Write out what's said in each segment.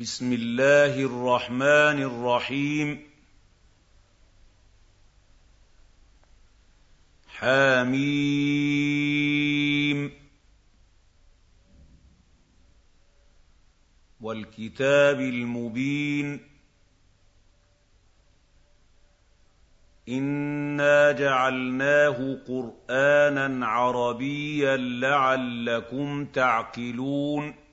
بسم الله الرحمن الرحيم. حميم. والكتاب المبين. إنا جعلناه قرآنا عربيا لعلكم تعقلون.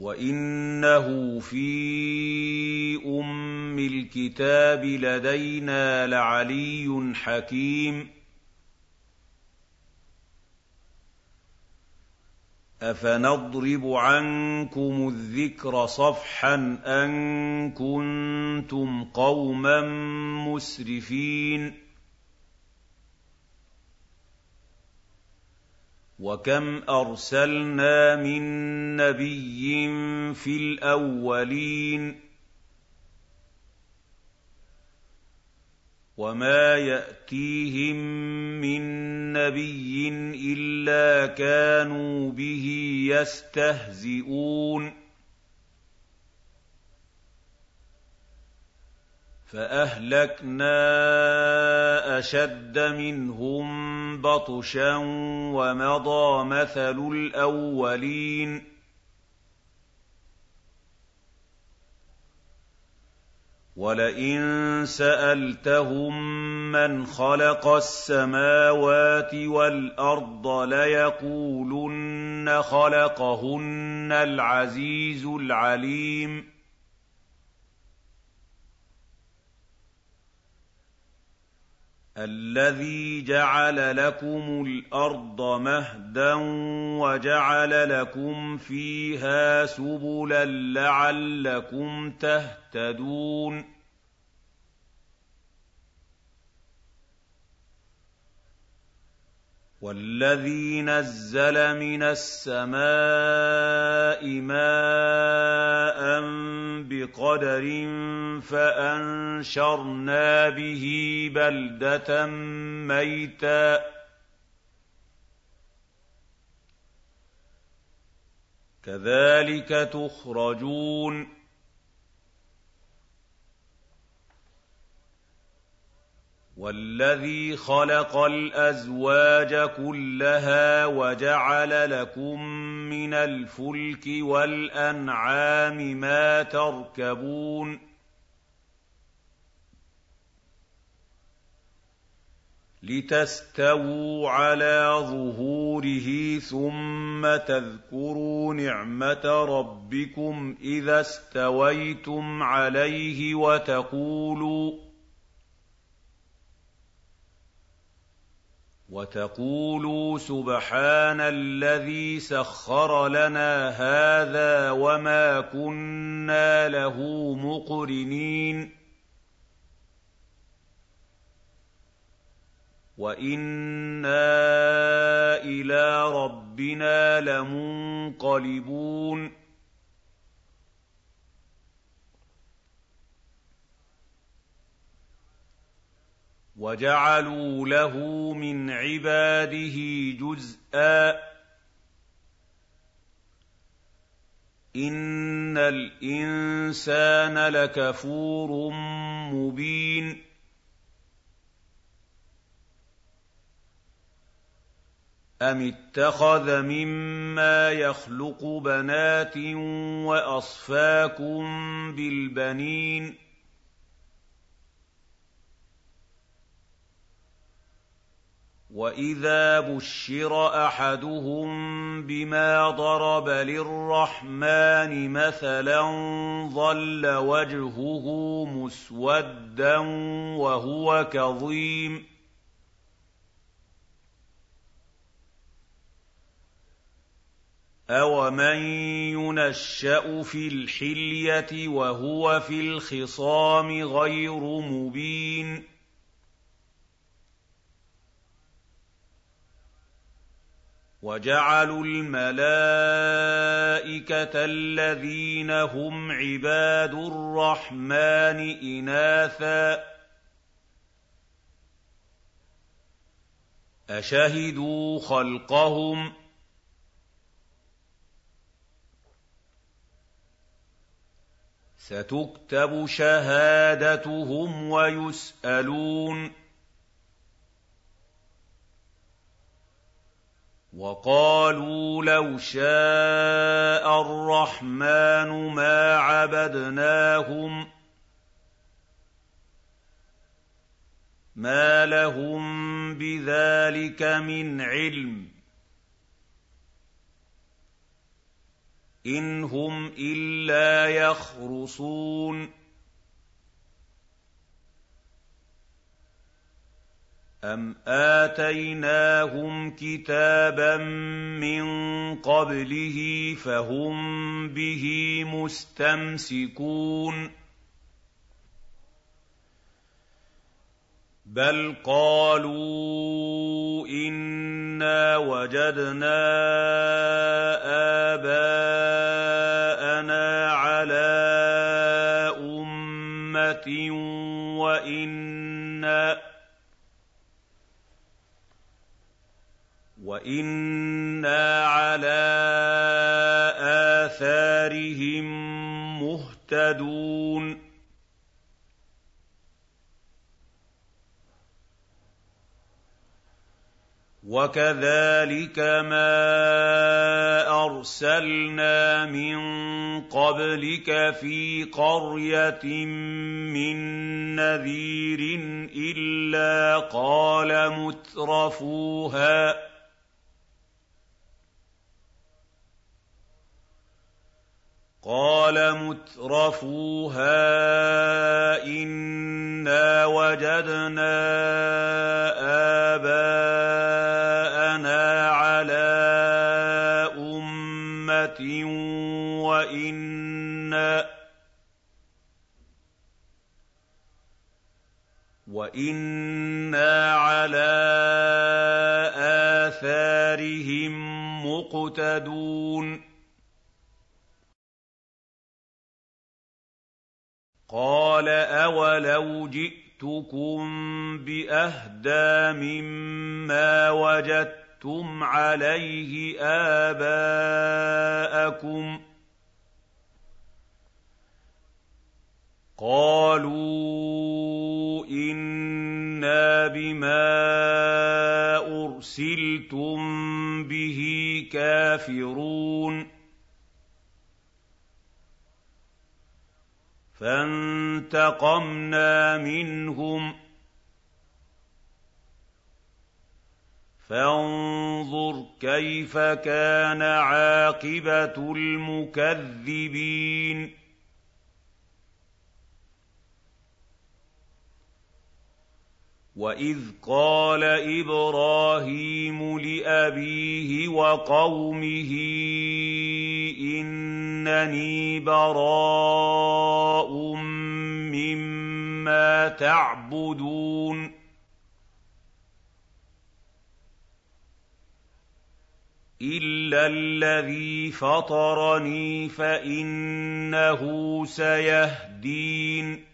وانه في ام الكتاب لدينا لعلي حكيم افنضرب عنكم الذكر صفحا ان كنتم قوما مسرفين وكم ارسلنا من نبي في الاولين وما ياتيهم من نبي الا كانوا به يستهزئون فأهلكنا أشد منهم بطشا ومضى مثل الأولين. ولئن سألتهم من خلق السماوات والأرض ليقولن خلقهن العزيز العليم. الذي جعل لكم الأرض مهدا وجعل لكم فيها سبلا لعلكم تهتدون والذي نزل من السماء ماء بقدر فأنشرنا به بلدة ميتا. كذلك تخرجون. وَالَّذِي خَلَقَ الْأَزْوَاجَ كُلَّهَا وَجَعَلَ لَكُم مِّنَ الْفُلْكِ وَالْأَنْعَامِ مَا تَرْكَبُونَ لِتَسْتَوُوا عَلَىٰ ظُهُورِهِ ثُمَّ تَذْكُرُوا نِعْمَةَ رَبِّكُمْ إِذَا اسْتَوَيْتُمْ عَلَيْهِ وَتَقُولُوا وتقولوا سبحان الذي سخر لنا هذا وما كنا له مقرنين. وإنا إلى ربنا لمنقلبون. وَجَعَلُوا لَهُ مِنْ عِبَادِهِ جُزْءًا ۚ. إِنَّ الْإِنسَانَ لَكَفُورٌ مُّبِينٌ. أَمِ اتَّخَذَ مِمَّا يَخْلُقُ بَنَاتٍ وَأَصْفَاكُم بِالْبَنِينَ. واذا بشر احدهم بما ضرب للرحمن مثلا ظل وجهه مسودا وهو كظيم أَوَمَن يُنَشَّأُ فِي الْحِلْيَةِ وَهُوَ فِي الْخِصَامِ غَيْرُ مُبِينٍ وَجَعَلُوا الْمَلَائِكَةَ الَّذِينَ هُمْ عِبَادُ الرَّحْمَٰنِ إِنَاثًا ۚ. أَشَهِدُوا خَلْقَهُمْ ۚ سَتُكْتَبُ شَهَادَتُهُمْ وَيُسْأَلُونَ وَقَالُوا لَوْ شَاءَ الرَّحْمَٰنُ مَا عَبَدْنَاهُم ۗ مَّا لَهُم بِذَٰلِكَ مِنْ عِلْمٍ ۖ إِنْ هُمْ إِلَّا يَخْرُصُونَ أَمْ آتَيْنَاهُمْ كِتَابًا مِّن قَبْلِهِ فَهُم بِهِ مُسْتَمْسِكُونَ بَلْ قَالُوا إِنَّا وَجَدْنَا آبَاءَنَا عَلَىٰ أُمَّةٍ وَإِنَّا عَلَىٰ آثَارِهِم مُّهْتَدُونَ وَكَذَٰلِكَ مَا أَرْسَلْنَا مِن قَبْلِكَ فِي قَرْيَةٍ مِّن نَّذِيرٍ إِلَّا قَالَ مُتْرَفُوهَا قَالَ مُتْرَفُوهَا إِنَّا وَجَدْنَا آبَاءَنَا عَلَىٰ أُمَّةٍ وَإِنَّا عَلَىٰ آثَارِهِم مُّقْتَدُونَ قَالَ أَوَلَوْ جِئْتُكُم بِأَهْدَىٰ مِمَّا وَجَدتُّمْ عَلَيْهِ آبَاءَكُمْ ۖ قَالُوا إِنَّا بِمَا أُرْسِلْتُم بِهِ كَافِرُونَ فَانتَقَمْنَا مِنْهُمْ ۖ. فَانظُرْ كَيْفَ كَانَ عَاقِبَةُ الْمُكَذِّبِينَ. وَإِذْ قَالَ إِبْرَاهِيمُ لِأَبِيهِ وَقَوْمِهِ إِنَّنِي بَرَاءٌ مِّمَّا تَعْبُدُونَ. إِلَّا الَّذِي فَطَرَنِي فَإِنَّهُ سَيَهْدِينِ.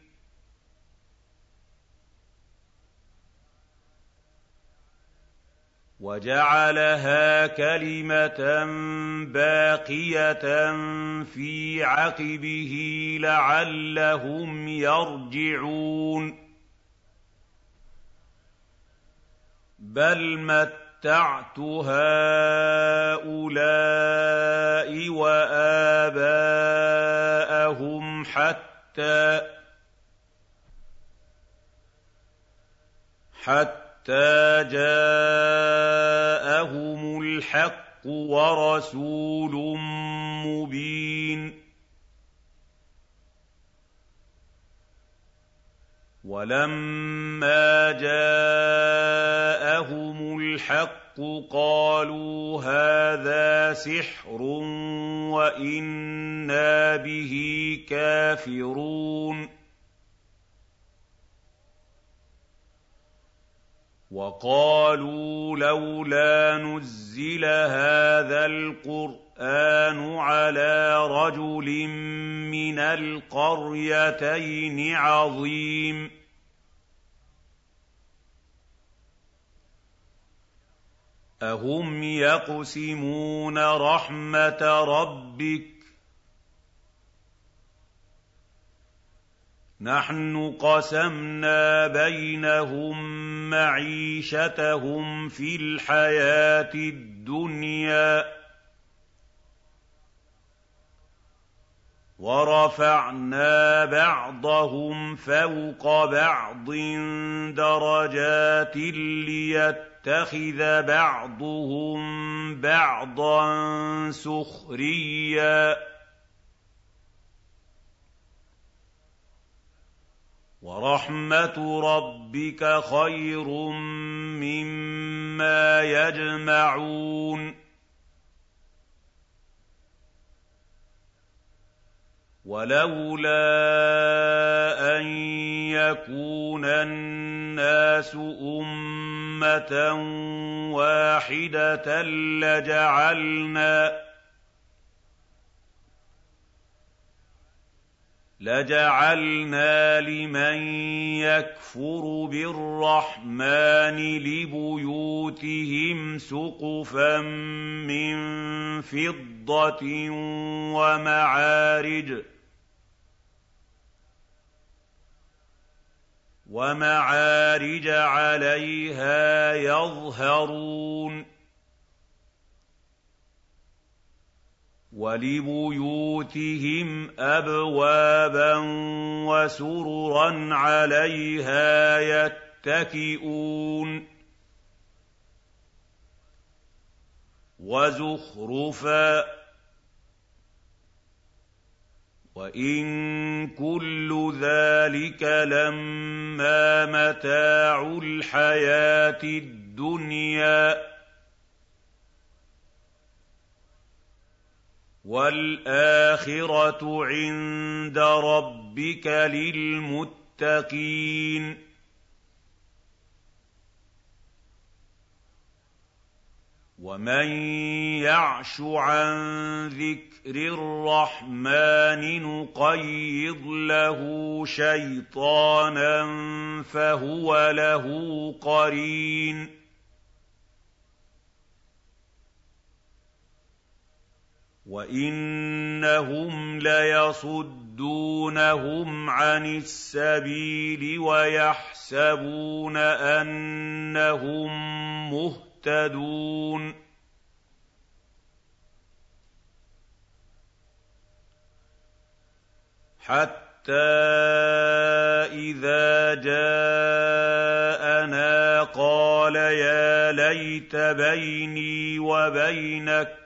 وَجَعَلَهَا كَلِمَةً بَاقِيَةً فِي عَقِبِهِ لَعَلَّهُمْ يَرْجِعُونَ. بَلْ مَتَّعْتُ هَٰؤُلَاءِ وَآبَاءَهُمْ حَتَّىٰ حتى حَتَّىٰ جَاءَهُمُ الْحَقُّ وَرَسُولٌ مُّبِينٌ وَلَمَّا جَاءَهُمُ الْحَقُّ قَالُوا هَٰذَا سِحْرٌ وَإِنَّا بِهِ كَافِرُونَ وَقَالُوا لَوْلَا نُزِّلَ هَٰذَا الْقُرْآنُ عَلَىٰ رَجُلٍ مِّنَ الْقَرْيَتَيْنِ عَظِيمٍ. أَهُمْ يَقْسِمُونَ رَحْمَةَ رَبِّكَ؟ نحن قسمنا بينهم معيشتهم في الحياة الدنيا. ورفعنا بعضهم فوق بعض درجات ليتخذ بعضهم بعضا سخريا. ورحمة ربك خير مما يجمعون. ولولا أن يكون الناس أمة واحدة لجعلنا لجعلنا لمن يكفر بالرحمن لبيوتهم سقفا من فضه ومعارج ومعارج عليها يظهرون ولبيوتهم ابوابا وسررا عليها يتكئون وزخرفا وإن كل ذلك لما متاع الحياة الدنيا وَالْآخِرَةُ عِندَ رَبِّكَ لِلْمُتَّقِينَ وَمَن يَعْشُ عَن ذِكْرِ الرَّحْمَٰنِ نُقَيِّضْ لَهُ شَيْطَانًا فَهُوَ لَهُ قَرِينٌ وَإِنَّهُمْ لَيَصُدُّونَهُمْ عَنِ السَّبِيلِ وَيَحْسَبُونَ أَنَّهُم مُّهْتَدُونَ حَتَّىٰ إِذَا جَاءَنَا قَالَ يَا لَيْتَ بَيْنِي وَبَيْنَكَ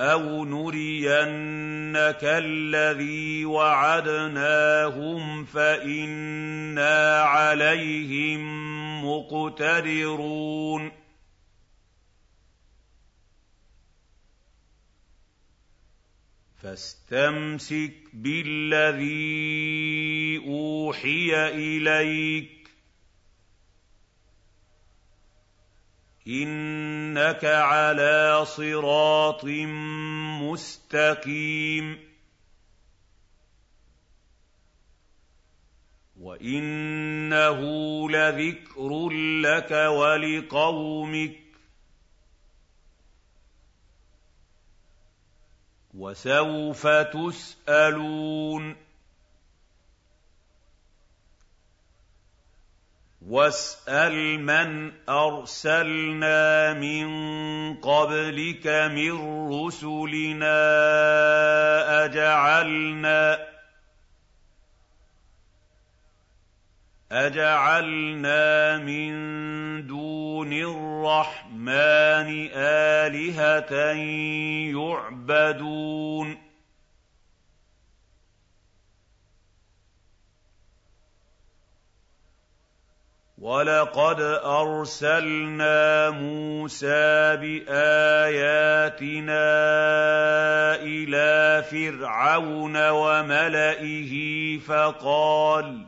أَوْ نُرِيَنَّكَ الَّذِي وَعَدْنَاهُمْ فَإِنَّا عَلَيْهِم مُّقْتَدِرُونَ فَاسْتَمْسِكْ بِالَّذِي أُوحِيَ إِلَيْكَ إِنَّكَ عَلَىٰ صِرَاطٍ مُّسْتَقِيمٍ وَإِنَّهُ لَذِكْرٌ لَّكَ وَلِقَوْمِكَ ۖ وَسَوْفَ تُسْأَلُونَ واسال من ارسلنا من قبلك من رسلنا اجعلنا اجعلنا من دون الرحمن الهه يعبدون وَلَقَدْ أَرْسَلْنَا مُوسَىٰ بِآيَاتِنَا إِلَىٰ فِرْعَوْنَ وَمَلَئِهِ فَقَالَ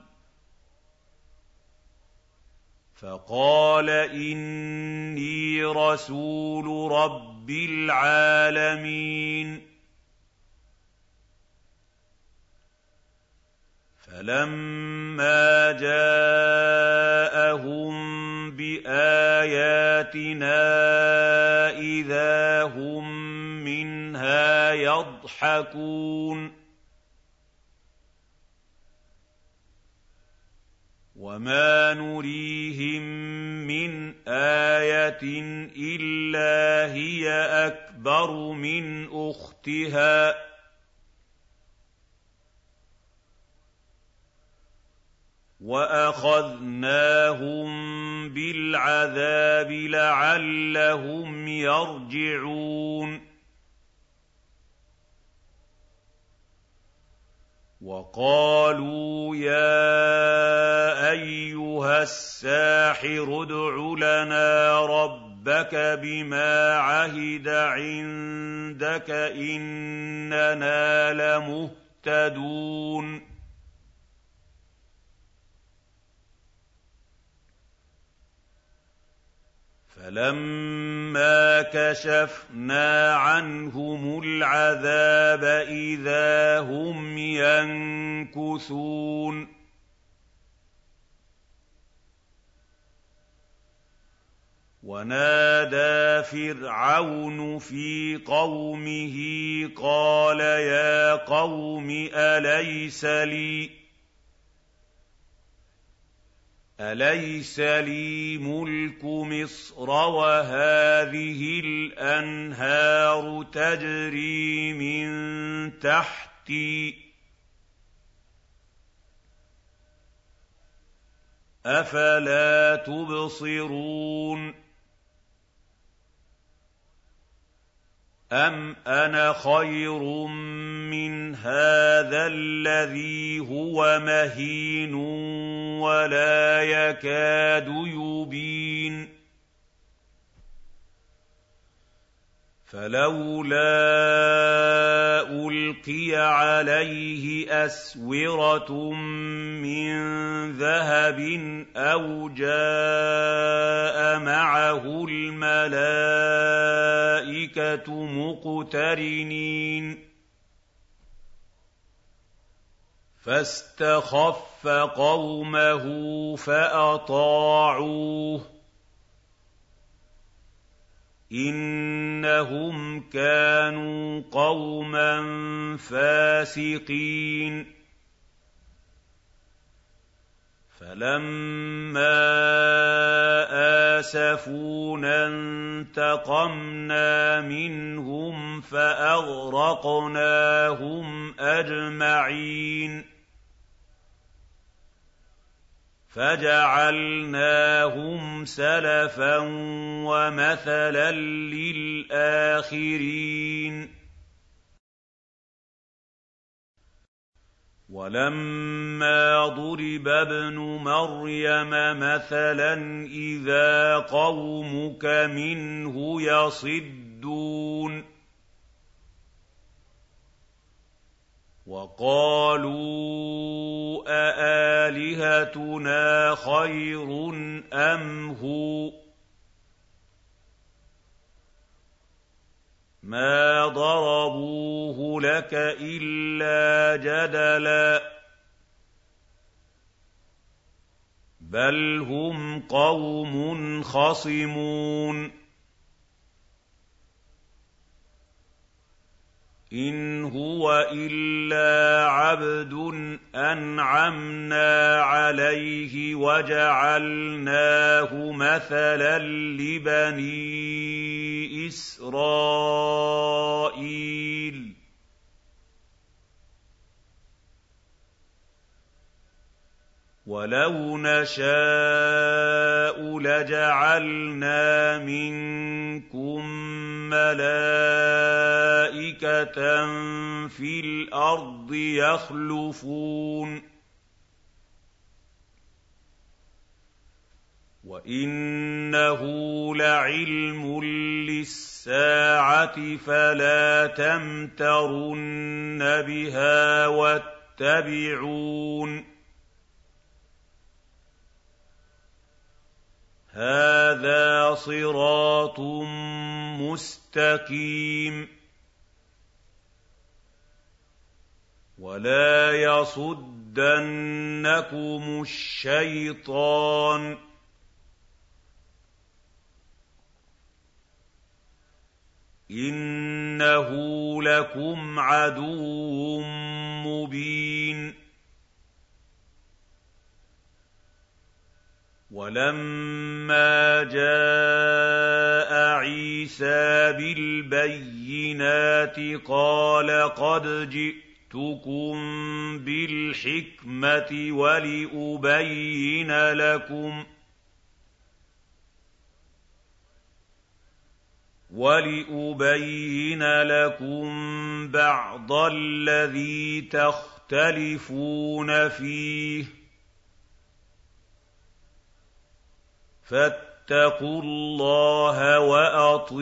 فَقَالَ إِنِّي رَسُولُ رَبِّ الْعَالَمِينَ فَلَمَّا جَاءَهُم بِآيَاتِنَا إِذَا هُم مِّنْهَا يَضْحَكُونَ وَمَا نُرِيهِم مِّنْ آيَةٍ إِلَّا هِيَ أَكْبَرُ مِنْ أُخْتِهَا ۖ وَأَخَذْنَاهُم بِالْعَذَابِ لَعَلَّهُمْ يَرْجِعُونَ وَقَالُوا يَا أَيُّهَ السَّاحِرُ ادْعُ لَنَا رَبَّكَ بِمَا عَهِدَ عِندَكَ إِنَّنَا لَمُهْتَدُونَ فَلَمَّا كَشَفْنَا عَنْهُمُ الْعَذَابَ إِذَا هُمْ يَنكُثُونَ وَنَادَىٰ فِرْعَوْنُ فِي قَوْمِهِ قَالَ يَا قَوْمِ أَلَيْسَ لِي أَلَيْسَ لِي مُلْكُ مِصْرَ وَهَٰذِهِ الْأَنْهَارُ تَجْرِي مِن تَحْتِي ۖ؟ أَفَلَا تُبْصِرُونَ؟ أَمْ أَنَا خَيْرٌ مِّنْ هَٰذَا الَّذِي هُوَ مَهِينٌ وَلَا يَكَادُ يُبِينُ فَلَوْلَا أُلْقِيَ عَلَيْهِ أَسْوِرَةٌ مِّن ذَهَبٍ أَوْ جَاءَ مَعَهُ الْمَلَائِكَةُ مُقْتَرِنِينَ فَاسْتَخَفَّ قَوْمَهُ فَأَطَاعُوهُ ۚ إِنَّهُمْ كَانُوا قَوْمًا فَاسِقِينَ. فَلَمَّا آسَفُونَا انتَقَمْنَا مِنْهُمْ فَأَغْرَقْنَاهُمْ أَجْمَعِينَ. فَجَعَلْنَاهُمْ سَلَفًا وَمَثَلًا لِّلْآخِرِينَ. وَلَمَّا ضُرِبَ ابْنُ مَرْيَمَ مَثَلًا إِذَا قَوْمُكَ مِنْهُ يَصِدُّونَ. وَقَالُوا أَآلِهَتُنَا خَيْرٌ أَمْ هُوَ ۚ؟ مَا ضَرَبُوهُ لَكَ إِلَّا جَدَلًا ۚ. بَلْ هُمْ قَوْمٌ خَصِمُونَ. إِنْ هُوَ إِلَّا عَبْدٌ أَنْعَمْنَا عَلَيْهِ وَجَعَلْنَاهُ مَثَلًا لِّبَنِي إِسْرَائِيلَ وَلَوْ نَشَاءُ لَجَعَلْنَا مِنكُم مَّلَائِكَةً فِي الْأَرْضِ يَخْلُفُونَ وَإِنَّهُ لَعِلْمٌ لِّلسَّاعَةِ فَلَا تَمْتَرُنَّ بِهَا وَاتَّبِعُونِ هَٰذَا صِرَاطٌ مُّسْتَقِيمٌ. وَلَا يَصُدَّنَّكُمُ الشَّيْطَانُ ۖ. إِنَّهُ لَكُمْ عَدُوٌّ مُّبِينٌ. وَلَمَّا جَاءَ عِيسَىٰ بِالْبَيِّنَاتِ قَالَ قَدْ جِئْتُكُم بِالْحِكْمَةِ وَلِأُبَيِّنَ لَكُمْ وَلِأُبَيِّنَ لَكُم بَعْضَ الَّذِي تَخْتَلِفُونَ فِيهِ فَاتَّقُوا اللَّهَ وَأَطِيعُونِ.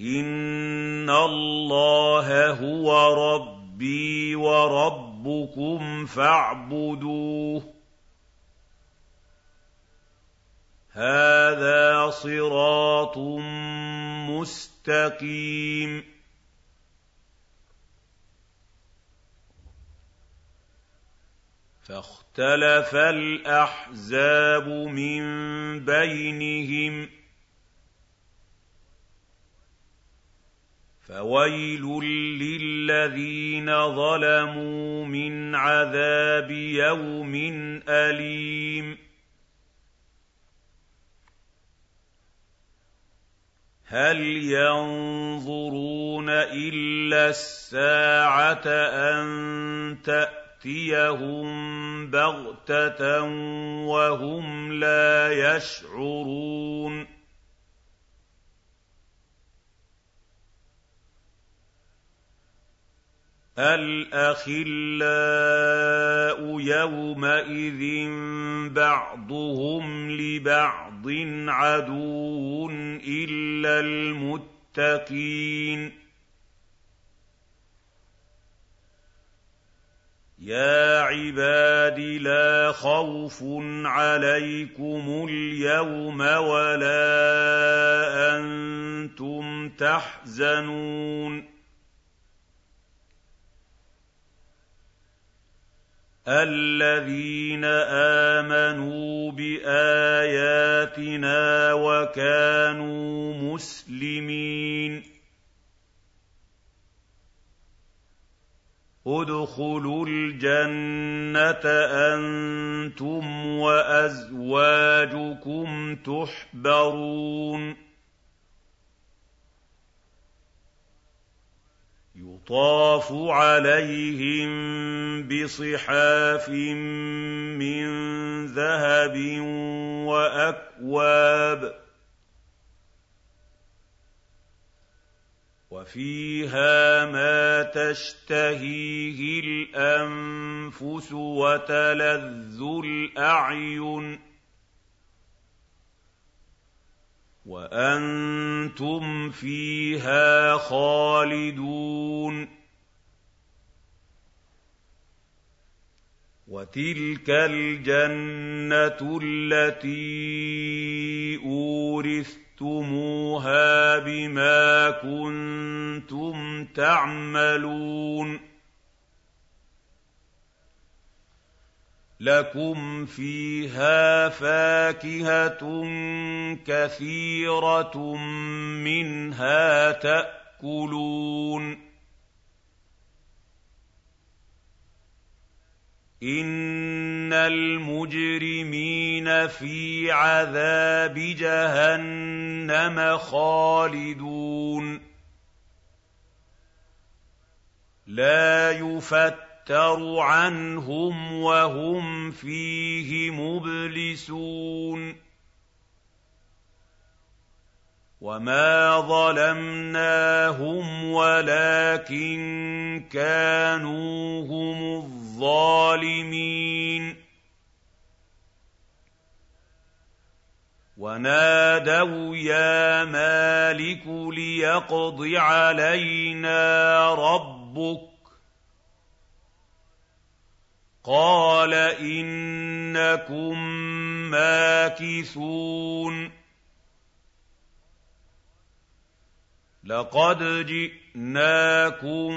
إِنَّ اللَّهَ هُوَ رَبِّي وَرَبُّكُمْ فَاعْبُدُوهُ ۚ. هَٰذَا صِرَاطٌ مُّسْتَقِيمٌ. فَاخْتَلَفَ الْأَحْزَابُ مِن بَيْنِهِمْ ۖ فَوَيْلٌ لِّلَّذِينَ ظَلَمُوا مِنْ عَذَابِ يَوْمٍ أَلِيمٍ هَلْ يَنظُرُونَ إِلَّا السَّاعَةَ أَن تَأْتِيَهُم تَأْتِيَهُم بَغْتَةً وَهُمْ لَا يَشْعُرُونَ. الْأَخِلَّاءُ يَوْمَئِذٍ بَعْضُهُمْ لِبَعْضٍ عَدُوٌّ إِلَّا الْمُتَّقِينَ. يَا عِبَادِ لَا خَوْفٌ عَلَيْكُمُ الْيَوْمَ وَلَا أَنتُمْ تَحْزَنُونَ. الَّذِينَ آمَنُوا بِآيَاتِنَا وَكَانُوا مُسْلِمِينَ. ادْخُلُوا الْجَنَّةَ أَنتُمْ وَأَزْوَاجُكُمْ تُحْبَرُونَ. يُطَافُ عَلَيْهِم بِصِحَافٍ مِّن ذَهَبٍ وَأَكْوَابٍ. وَفِيهَا مَا تَشْتَهِيهِ الْأَنفُسُ وَتَلَذُّ الْأَعْيُنُ وَأَنتُمْ فِيهَا خَالِدُونَ وَتِلْكَ الْجَنَّةُ الَّتِي أُورِثْتُمُوهَا أَخْلَفْتُمُوهَا بِمَا كُنتُمْ تَعْمَلُونَ لكم فيها فاكهه كثيره منها تاكلون ان المجرمين في عذاب جهنم خالدون لا يفتر عنهم وهم فيه مبلسون وما ظلمناهم ولكن كانوا هم الظالمين ونادوا يا مالك ليقض علينا ربك قال انكم ماكثون لقد جئناكم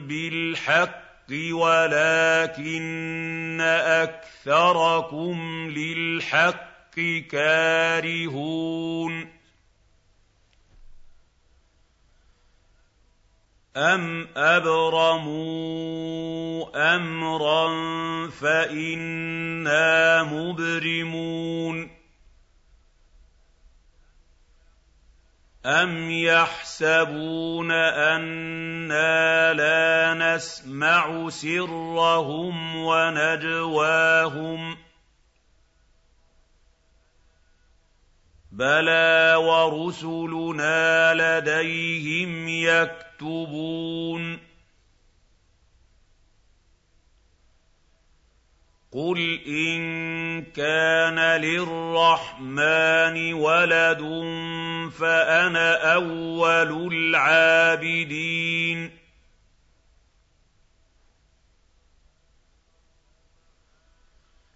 بالحق ولكن أكثركم للحق كارهون. أَمْ أَبْرَمُوا أَمْرًا فَإِنَّا مُبْرِمُونَ. أَمْ يَحْسَبُونَ أَنَّا لَا نَسْمَعُ سِرَّهُمْ وَنَجْوَاهُم ۚ بَلَىٰ وَرُسُلُنَا لَدَيْهِمْ يَكْتُبُونَ قُلْ إِن كَانَ لِلرَّحْمَٰنِ وَلَدٌ فَأَنَا أَوَّلُ الْعَابِدِينَ.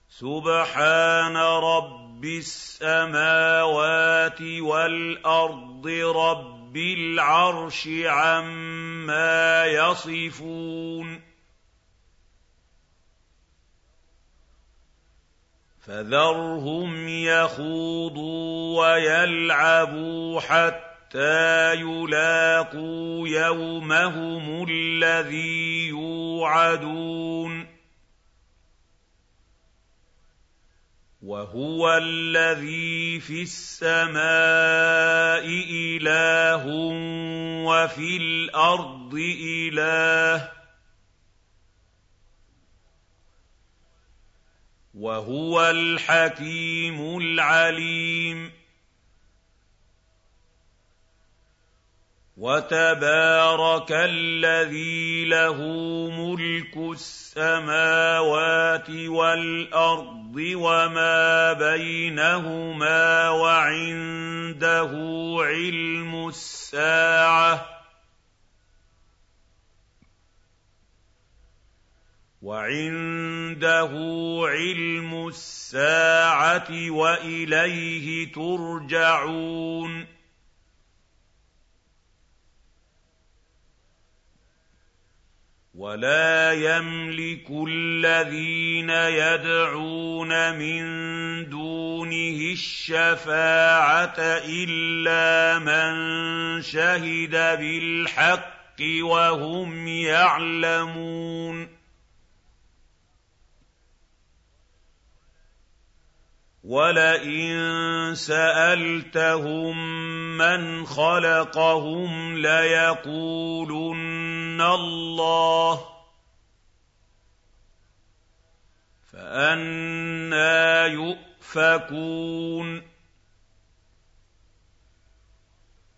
سُبْحَانَ رَبِّ السَّمَاوَاتِ وَالْأَرْضِ رَبِّ الْعَرْشِ عَمَّا يَصِفُونَ. فَذَرْهُمْ يَخُوضُوا وَيَلْعَبُوا حَتَّىٰ يُلَاقُوا يَوْمَهُمُ الَّذِي يُوعَدُونَ. وَهُوَ الَّذِي فِي السَّمَاءِ إِلَٰهٌ وَفِي الْأَرْضِ إِلَٰهٌ. وَهُوَ الْحَكِيمُ الْعَلِيمُ. وَتَبَارَكَ الَّذِي لَهُ مُلْكُ السَّمَاوَاتِ وَالْأَرْضِ وَمَا بَيْنَهُمَا وَعِندَهُ عِلْمُ السَّاعَةِ. وَعِندَهُ عِلْمُ السَّاعَةِ وَإِلَيْهِ تُرْجَعُونَ. وَلَا يَمْلِكُ الَّذِينَ يَدْعُونَ مِن دُونِهِ الشَّفَاعَةَ إِلَّا مَن شَهِدَ بِالْحَقِّ وَهُمْ يَعْلَمُونَ. وَلَئِن سَأَلْتَهُم مَّنْ خَلَقَهُمْ لَيَقُولُنَّ اللَّهُ ۖ فَأَنَّىٰ يُؤْفَكُونَ